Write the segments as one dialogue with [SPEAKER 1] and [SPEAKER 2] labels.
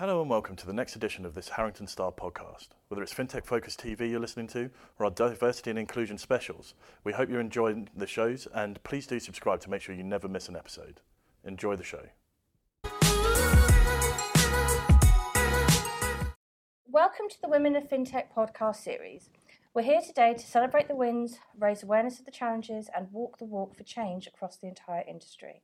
[SPEAKER 1] Hello and welcome to the next edition of this Harrington Starr podcast. Whether it's FinTech Focus TV you're listening to or our diversity and inclusion specials, we hope you're enjoying the shows and please do subscribe to make sure you never miss an episode. Enjoy the show.
[SPEAKER 2] Welcome to the Women of FinTech podcast series. We're here today to celebrate the wins, raise awareness of the challenges, and walk the walk for change across the entire industry.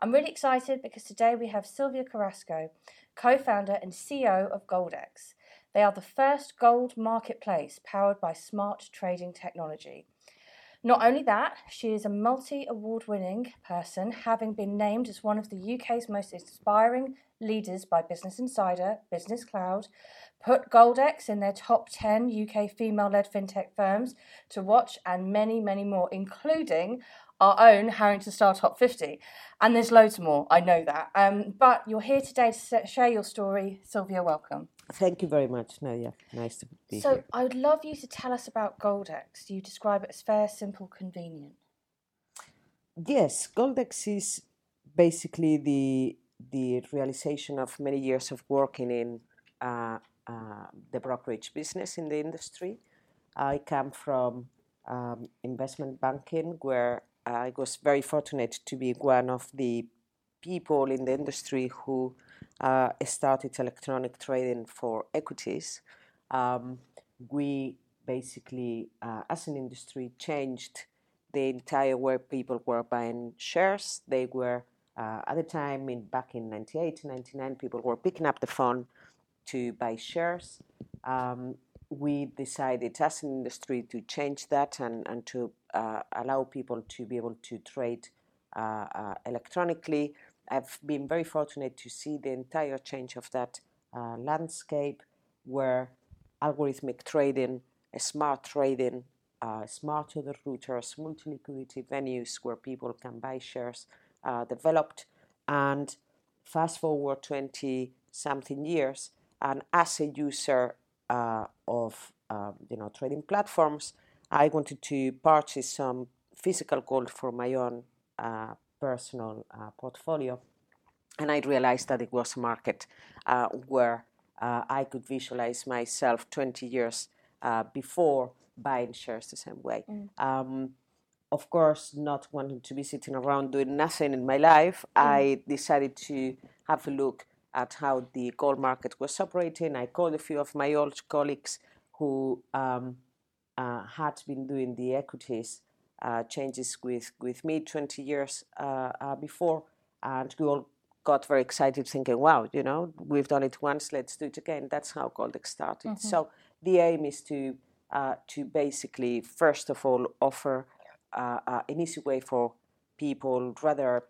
[SPEAKER 2] I'm really excited because today we have Sylvia Carrasco, co founder and CEO of Goldex. They are the first gold marketplace powered by smart trading technology. Not only that, she is a multi award winning person, having been named as one of the UK's most inspiring leaders by Business Insider, Business Cloud, put Goldex in their top 10 UK female led fintech firms to watch, and many, many more, including our own Harrington Starr Top 50. And there's loads more, I know that. Um, but you're here today to share your story. Sylvia, welcome.
[SPEAKER 3] Thank you very much, Nadia. Nice to be
[SPEAKER 2] so
[SPEAKER 3] here.
[SPEAKER 2] So I would love you to tell us about Goldex. You describe it as fair, simple, convenient.
[SPEAKER 3] Yes, Goldex is basically the the realization of many years of working in uh, uh, the brokerage business in the industry. I come from um, investment banking, where I was very fortunate to be one of the people in the industry who uh, started electronic trading for equities. Um, we basically, uh, as an industry, changed the entire way people were buying shares. They were, uh, at the time, in back in 98, 99, people were picking up the phone to buy shares. Um, we decided as an industry to change that and, and to uh, allow people to be able to trade uh, uh, electronically. I've been very fortunate to see the entire change of that uh, landscape where algorithmic trading, smart trading, uh, smart order routers, multi liquidity venues where people can buy shares developed. And fast forward 20 something years, and as a user uh, of um, you know trading platforms, I wanted to purchase some physical gold for my own uh, personal uh, portfolio, and I realized that it was a market uh, where uh, I could visualize myself 20 years uh, before buying shares the same way. Mm. Um, of course, not wanting to be sitting around doing nothing in my life, mm. I decided to have a look at how the gold market was operating. I called a few of my old colleagues who um, uh, had been doing the equities uh, changes with, with me 20 years uh, uh, before, and we all got very excited, thinking, "Wow, you know, we've done it once, let's do it again." That's how Goldex started. Mm-hmm. So the aim is to uh, to basically, first of all, offer uh, an easy way for people, rather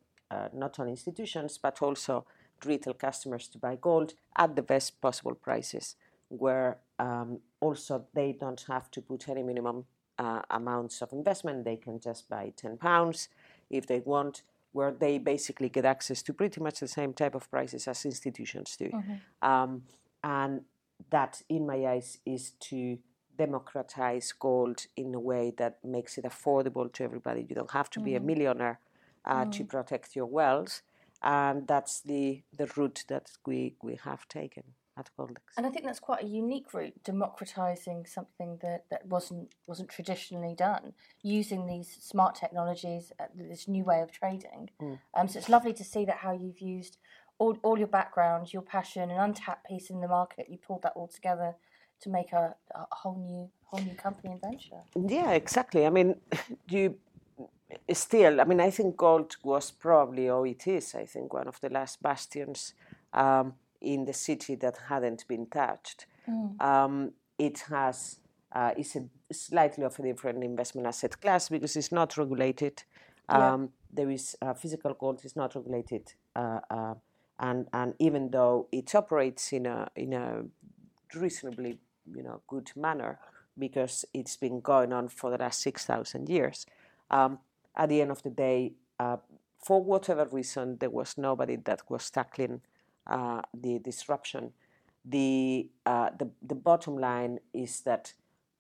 [SPEAKER 3] not only institutions but also retail customers to buy gold at the best possible prices, where um, also they don't have to put any minimum uh, amounts of investment. They can just buy 10 pounds if they want, where they basically get access to pretty much the same type of prices as institutions do. Mm-hmm. Um, and that, in my eyes, is to democratize gold in a way that makes it affordable to everybody. You don't have to mm-hmm. be a mm-hmm. millionaire uh, mm-hmm. to protect your wealth and that's the the route that we we have taken at Goldex.
[SPEAKER 2] And I think that's quite a unique route, democratizing something that, that wasn't wasn't traditionally done, using these smart technologies, uh, this new way of trading. Mm. Um, so it's lovely to see that how you've used all, all your background, your passion, an untapped piece in the market. You pulled that all together to make a, a whole new whole new company and venture.
[SPEAKER 3] Yeah, exactly. I mean, you still, I mean, I think gold was probably, or it is, I think, one of the last bastions um, in the city that hadn't been touched. Mm. Um, it has uh, it's a slightly of a different investment asset class because it's not regulated. Um, yeah. There is uh, physical gold is not regulated, uh, uh, and and even though it operates in a in a reasonably you know good manner because it's been going on for the last six thousand years. Um, at the end of the day, uh, for whatever reason, there was nobody that was tackling uh, the disruption. The, uh, the the bottom line is that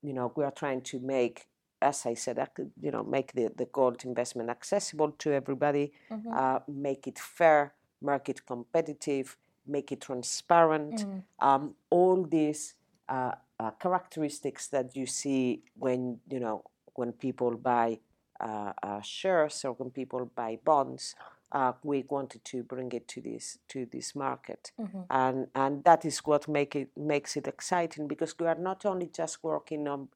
[SPEAKER 3] you know we are trying to make, as I said, you know, make the, the gold investment accessible to everybody, mm-hmm. Uh, make it fair, market competitive, make it transparent. Um, all these uh, uh, characteristics that you see when you know when people buy Uh, uh, shares or when people buy bonds. Uh, we wanted to bring it to this to this market, mm-hmm. and and that is what make it makes it exciting because we are not only just working on,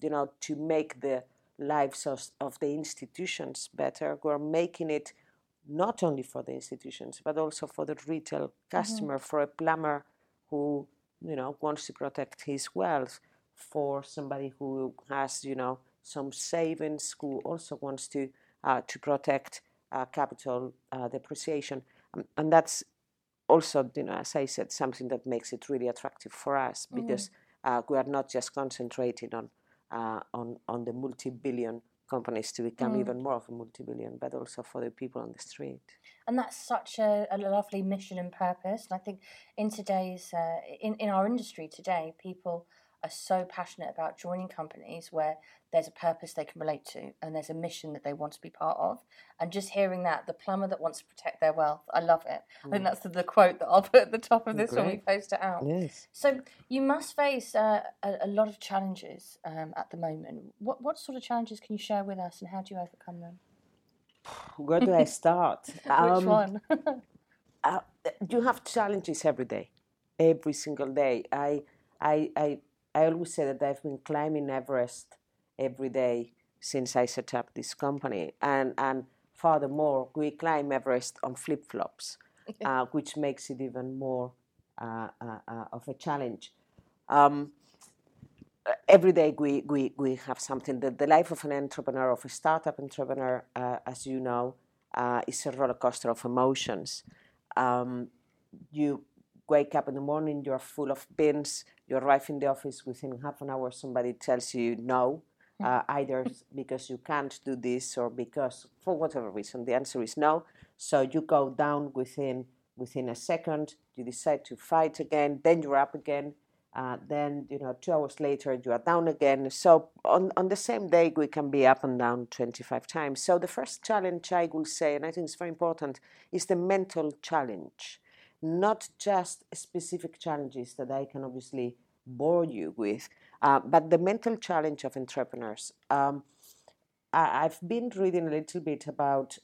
[SPEAKER 3] you know, to make the lives of, of the institutions better. We're making it not only for the institutions but also for the retail mm-hmm. customer, for a plumber who you know wants to protect his wealth, for somebody who has you know some savings who also wants to uh, to protect uh, capital uh, depreciation, um, and that's also you know as I said something that makes it really attractive for us because uh, we are not just concentrating on uh, on on the multi-billion companies to become even more of a multi-billion, but also for the people on the street.
[SPEAKER 2] and that's such a, a lovely mission and purpose. And I think in today's uh, in in our industry today, people are so passionate about joining companies where there's a purpose they can relate to and there's a mission that they want to be part of. And just hearing that, the plumber that wants to protect their wealth, I love it. I think that's the, the quote that I'll put at the top of this when we post it out.
[SPEAKER 3] Yes.
[SPEAKER 2] So you must face uh, a, a lot of challenges um, at the moment. What what sort of challenges can you share with us, and how do you overcome them?
[SPEAKER 3] Where do I start?
[SPEAKER 2] Which
[SPEAKER 3] Um,
[SPEAKER 2] one?
[SPEAKER 3] uh, you have challenges every day, every single day. I, I, I, I always say that I've been climbing Everest every day since I set up this company, and and furthermore, we climb Everest on flip flops, uh, which makes it even more uh, uh, uh, of a challenge. Um, every day we, we, we have something. The, the life of an entrepreneur, of a startup entrepreneur, uh, as you know, uh, is a roller coaster of emotions. Um, you wake up in the morning, you're full of pins, you arrive in the office within half an hour, somebody tells you no, uh, either because you can't do this or because for whatever reason the answer is no. So you go down within within a second, you decide to fight again, then you're up again, uh, then you know two hours later you are down again so on, on the same day we can be up and down 25 times so the first challenge i will say and i think it's very important is the mental challenge not just specific challenges that i can obviously bore you with uh, but the mental challenge of entrepreneurs um, I, i've been reading a little bit about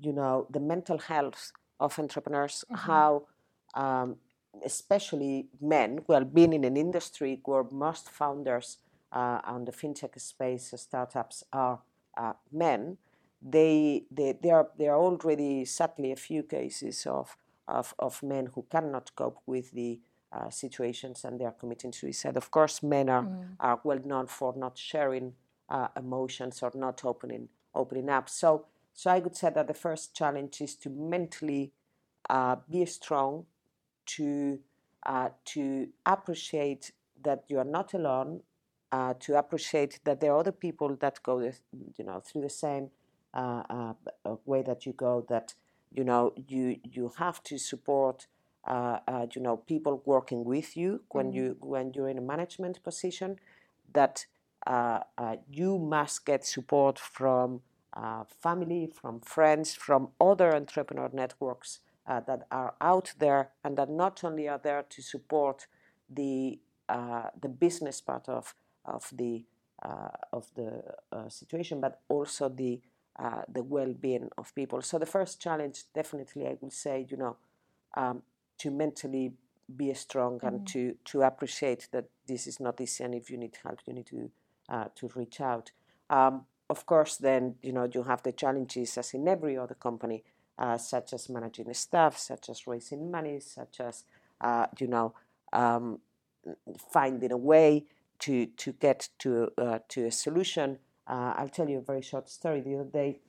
[SPEAKER 3] you know the mental health of entrepreneurs how um, especially men, well, being in an industry where most founders uh, on the fintech space, uh, startups are uh, men, they, they, there, are, there are already sadly a few cases of, of, of men who cannot cope with the uh, situations and they are committing suicide. Of course, men are, are well known for not sharing uh, emotions or not opening, opening up. So, so I would say that the first challenge is to mentally uh, be strong, to uh, to appreciate that you are not alone, uh, to appreciate that there are other people that go, you know, through the same uh, uh, uh, way that you go. That you know you you have to support. Uh, uh, you know, people working with you when you when you're in a management position. That uh, uh, you must get support from uh, family, from friends, from other entrepreneur networks uh, that are out there and that not only are there to support the uh, the business part of of the uh, of the uh, situation, but also the uh, the well-being of people. So the first challenge, definitely, I would say, you know, um, to mentally be strong and to to appreciate that this is not easy, and if you need help, you need to uh, to reach out. Um, of course, then you know you have the challenges as in every other company uh, such as managing staff, such as raising money, such as uh, you know um, finding a way to to get to uh, to a solution. Uh, I'll tell you a very short story. The other day,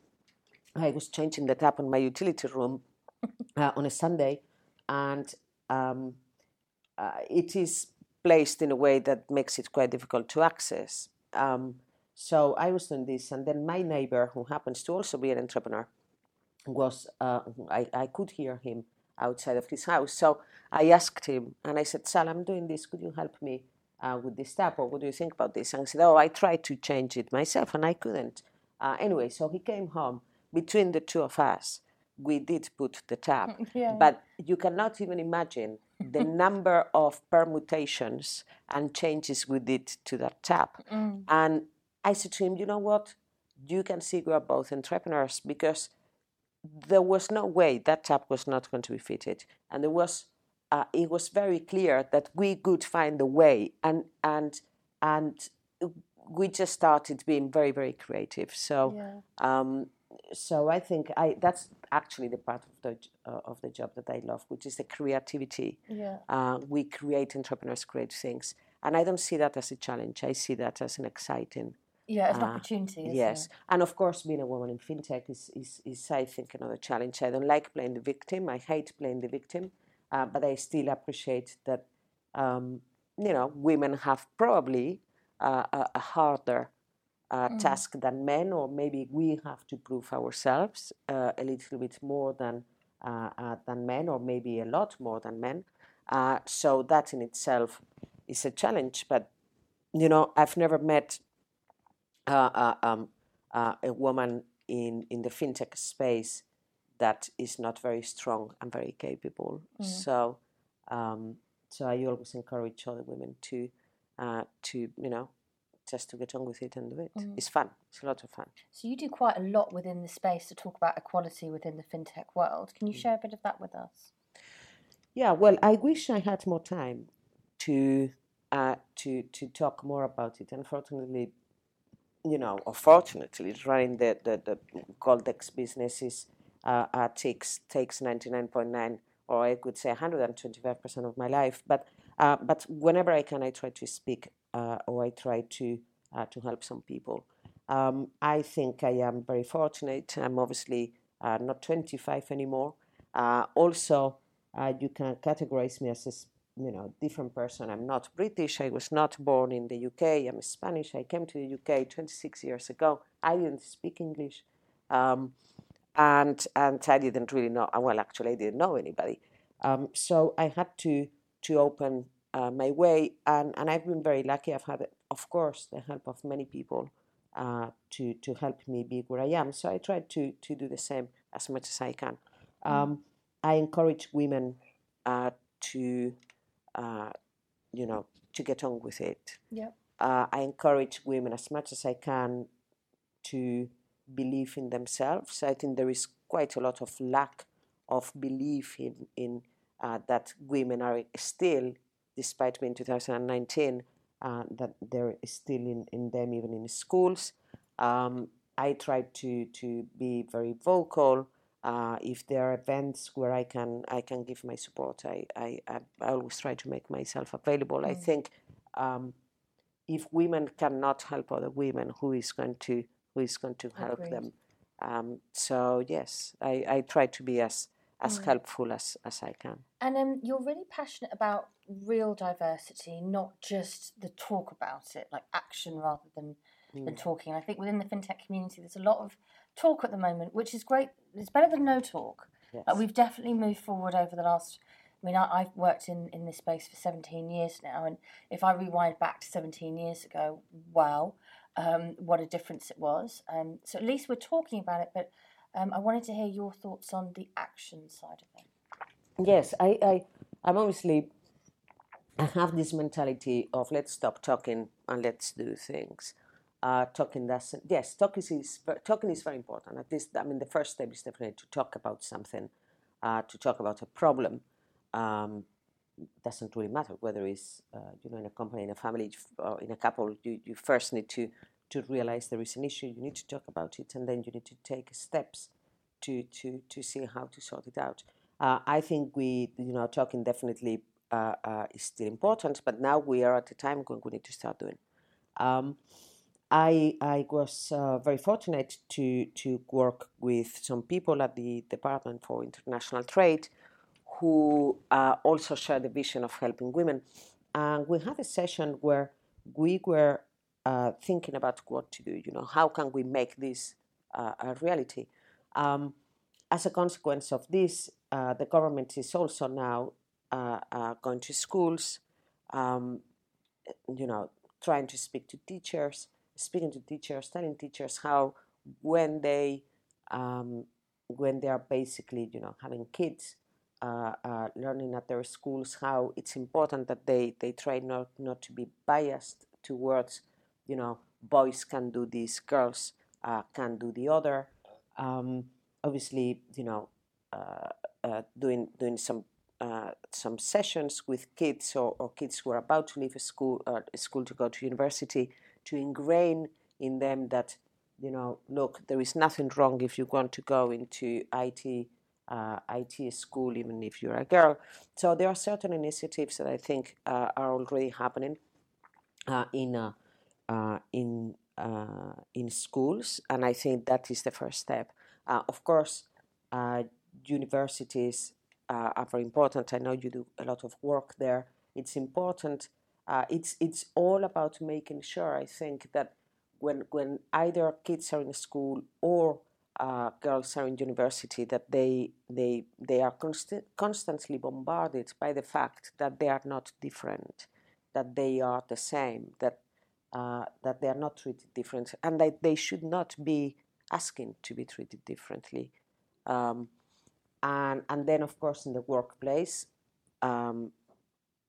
[SPEAKER 3] I was changing the tap in my utility room uh, on a Sunday, and um, uh, it is placed in a way that makes it quite difficult to access. Um, so I was doing this, and then my neighbor, who happens to also be an entrepreneur, was uh, I, I could hear him outside of his house. So I asked him, and I said, Sal, I'm doing this. Could you help me uh, with this tap, or what do you think about this? And he said, Oh, I tried to change it myself, and I couldn't. Uh, anyway, so he came home. Between the two of us, we did put the tap,
[SPEAKER 2] Yeah.
[SPEAKER 3] but you cannot even imagine the number of permutations and changes we did to that tap.
[SPEAKER 2] Mm.
[SPEAKER 3] And I said to him, you know what? You can see we're both entrepreneurs because there was no way that tap was not going to be fitted, and there was. Uh, it was very clear that we could find a way, and and and we just started being very very creative. So
[SPEAKER 2] Yeah.
[SPEAKER 3] um, so I think I that's actually the part of the uh, of the job that I love, which is the creativity.
[SPEAKER 2] Yeah.
[SPEAKER 3] Uh, we create entrepreneurs create things, and I don't see that as a challenge. I see that as an exciting.
[SPEAKER 2] Yeah, an
[SPEAKER 3] Ah,
[SPEAKER 2] opportunity.
[SPEAKER 3] Yes,
[SPEAKER 2] It?
[SPEAKER 3] and of course, being a woman in fintech is, is is I think another challenge. I don't like playing the victim. I hate playing the victim, uh, but I still appreciate that. Um, you know, women have probably uh, a, a harder uh, task than men, or maybe we have to prove ourselves uh, a little bit more than uh, uh, than men, or maybe a lot more than men. Uh, so that in itself is a challenge. But you know, I've never met uh, um, uh, a woman in in the fintech space that is not very strong and very capable. So, um, so I always encourage other women to uh, to you know just to get on with it and do it. It's fun. It's a lot of fun.
[SPEAKER 2] So you do quite a lot within the space to talk about equality within the fintech world. Can you
[SPEAKER 3] Mm.
[SPEAKER 2] share a bit of that with us?
[SPEAKER 3] Yeah, well, I wish I had more time to uh, to to talk more about it. Unfortunately, you know, unfortunately, running the the, the Goldex business is uh, uh, takes takes ninety nine point nine, or I could say one hundred and twenty five percent of my life. But uh, but whenever I can, I try to speak or I try to uh, to help some people. Um, I think I am very fortunate. I'm obviously uh, not 25 anymore. Uh, also, uh, you can categorize me as a you know different person. I'm not British. I was not born in the UK. I'm Spanish. I came to the UK 26 years ago. I didn't speak English, um, and and I didn't really know. Well, actually, I didn't know anybody. Um, so I had to to open uh, my way, and, and I've been very lucky. I've had, of course, the help of many people uh, to to help me be where I am. So I try to to do the same as much as I can. Um, I encourage women uh, to, uh, you know, to get on with it.
[SPEAKER 2] Yep.
[SPEAKER 3] Uh, I encourage women as much as I can to believe in themselves. I think there is quite a lot of lack of belief in in uh, that women are still, despite being 2019, uh, that there is still in, in them even in schools. Um, I try to to be very vocal. Uh, if there are events where I can I can give my support, I I, I, always try to make myself available. I think um, if women cannot help other women, who is going to who is going to help
[SPEAKER 2] Agreed.
[SPEAKER 3] them? Um, so yes, I, I try to be as as helpful as, as I can.
[SPEAKER 2] And um, you're really passionate about real diversity, not just the talk about it, like action rather than
[SPEAKER 3] Mm.
[SPEAKER 2] than talking. I think within the fintech community, there's a lot of talk at the moment, which is great. It's better than no talk.
[SPEAKER 3] Yes.
[SPEAKER 2] But we've definitely moved forward over the last. I mean, I, I've worked in, in this space for 17 years now, and if I rewind back to 17 years ago, wow, um, what a difference it was. Um, so at least we're talking about it, but um, I wanted to hear your thoughts on the action side of things.
[SPEAKER 3] Yes, I, I I'm obviously I have this mentality of let's stop talking and let's do things. Uh, talking doesn't yes, talking is talking is very important. At least I mean the first step is definitely to talk about something, uh, to talk about a problem. Um, doesn't really matter whether it's uh, you know in a company, in a family, in a couple. You, you first need to to realize there is an issue. You need to talk about it, and then you need to take steps to to to see how to sort it out. Uh, I think we you know talking definitely uh, uh, is still important, but now we are at a time when we need to start doing. Um, I I was uh, very fortunate to to work with some people at the Department for International Trade who uh, also share the vision of helping women. And we had a session where we were uh, thinking about what to do. You know, how can we make this uh, a reality? Um, as a consequence of this, uh, the government is also now uh, uh, going to schools, um, you know, trying to speak to teachers, speaking to teachers, telling teachers how when they um, when they are basically, you know, having kids, learning at their schools how it's important that they, they try not, not to be biased towards, you know, boys can do this, girls uh, can do the other. Um, obviously, you know, uh, uh, doing doing some uh, some sessions with kids or, or kids who are about to leave a school uh, school to go to university to ingrain in them that you know look there is nothing wrong if you want to go into IT uh, IT school even if you're a girl so there are certain initiatives that I think are already happening in uh, uh, in uh, in schools and I think that is the first step of course universities uh, are very important. I know you do a lot of work there. It's important. Uh, it's it's all about making sure. I think that when when either kids are in school or uh, girls are in university, that they they they are const- constantly bombarded by the fact that they are not different, that they are the same, that uh, that they are not treated different, and that they should not be asking to be treated differently. Um, and and then of course in the workplace um,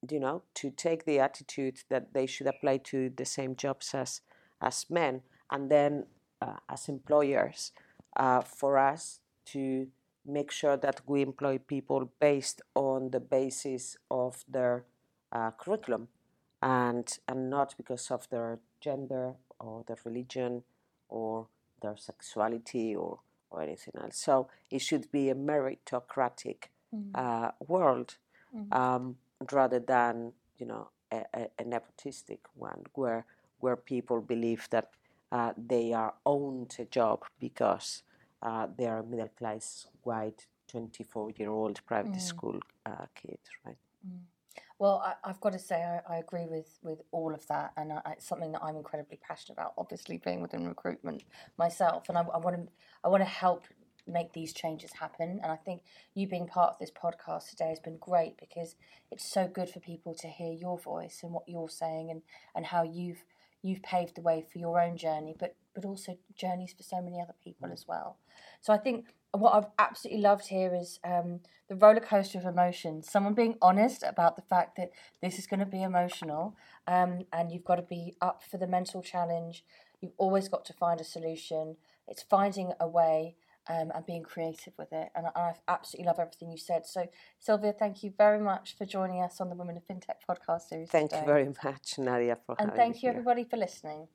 [SPEAKER 3] you know to take the attitude that they should apply to the same jobs as as men and then uh, as employers uh, for us to make sure that we employ people based on the basis of their uh, curriculum and and not because of their gender or their religion or their sexuality or or anything else. So it should be a meritocratic mm. uh, world mm. um, rather than you know a, a, a, nepotistic one where where people believe that uh, they are owned a job because uh, they are middle class white 24 year old private mm. school uh, kids, right?
[SPEAKER 2] Mm. Well, I, have got to say I, I, agree with, with all of that, and I, it's something that I'm incredibly passionate about. Obviously, being within recruitment myself, and I, I want to I want to help make these changes happen. And I think you being part of this podcast today has been great because it's so good for people to hear your voice and what you're saying and, and how you've you've paved the way for your own journey, but but also journeys for so many other people as well. So I think what I've absolutely loved here is um, the roller coaster of emotions. Someone being honest about the fact that this is going to be emotional, um, and you've got to be up for the mental challenge. You've always got to find a solution. It's finding a way um, and being creative with it. And I, I absolutely love everything you said. So, Sylvia, thank you very much for joining us on the Women of FinTech podcast series.
[SPEAKER 3] Thank
[SPEAKER 2] today.
[SPEAKER 3] you very much, Nadia, for
[SPEAKER 2] and thank you, everybody, for listening.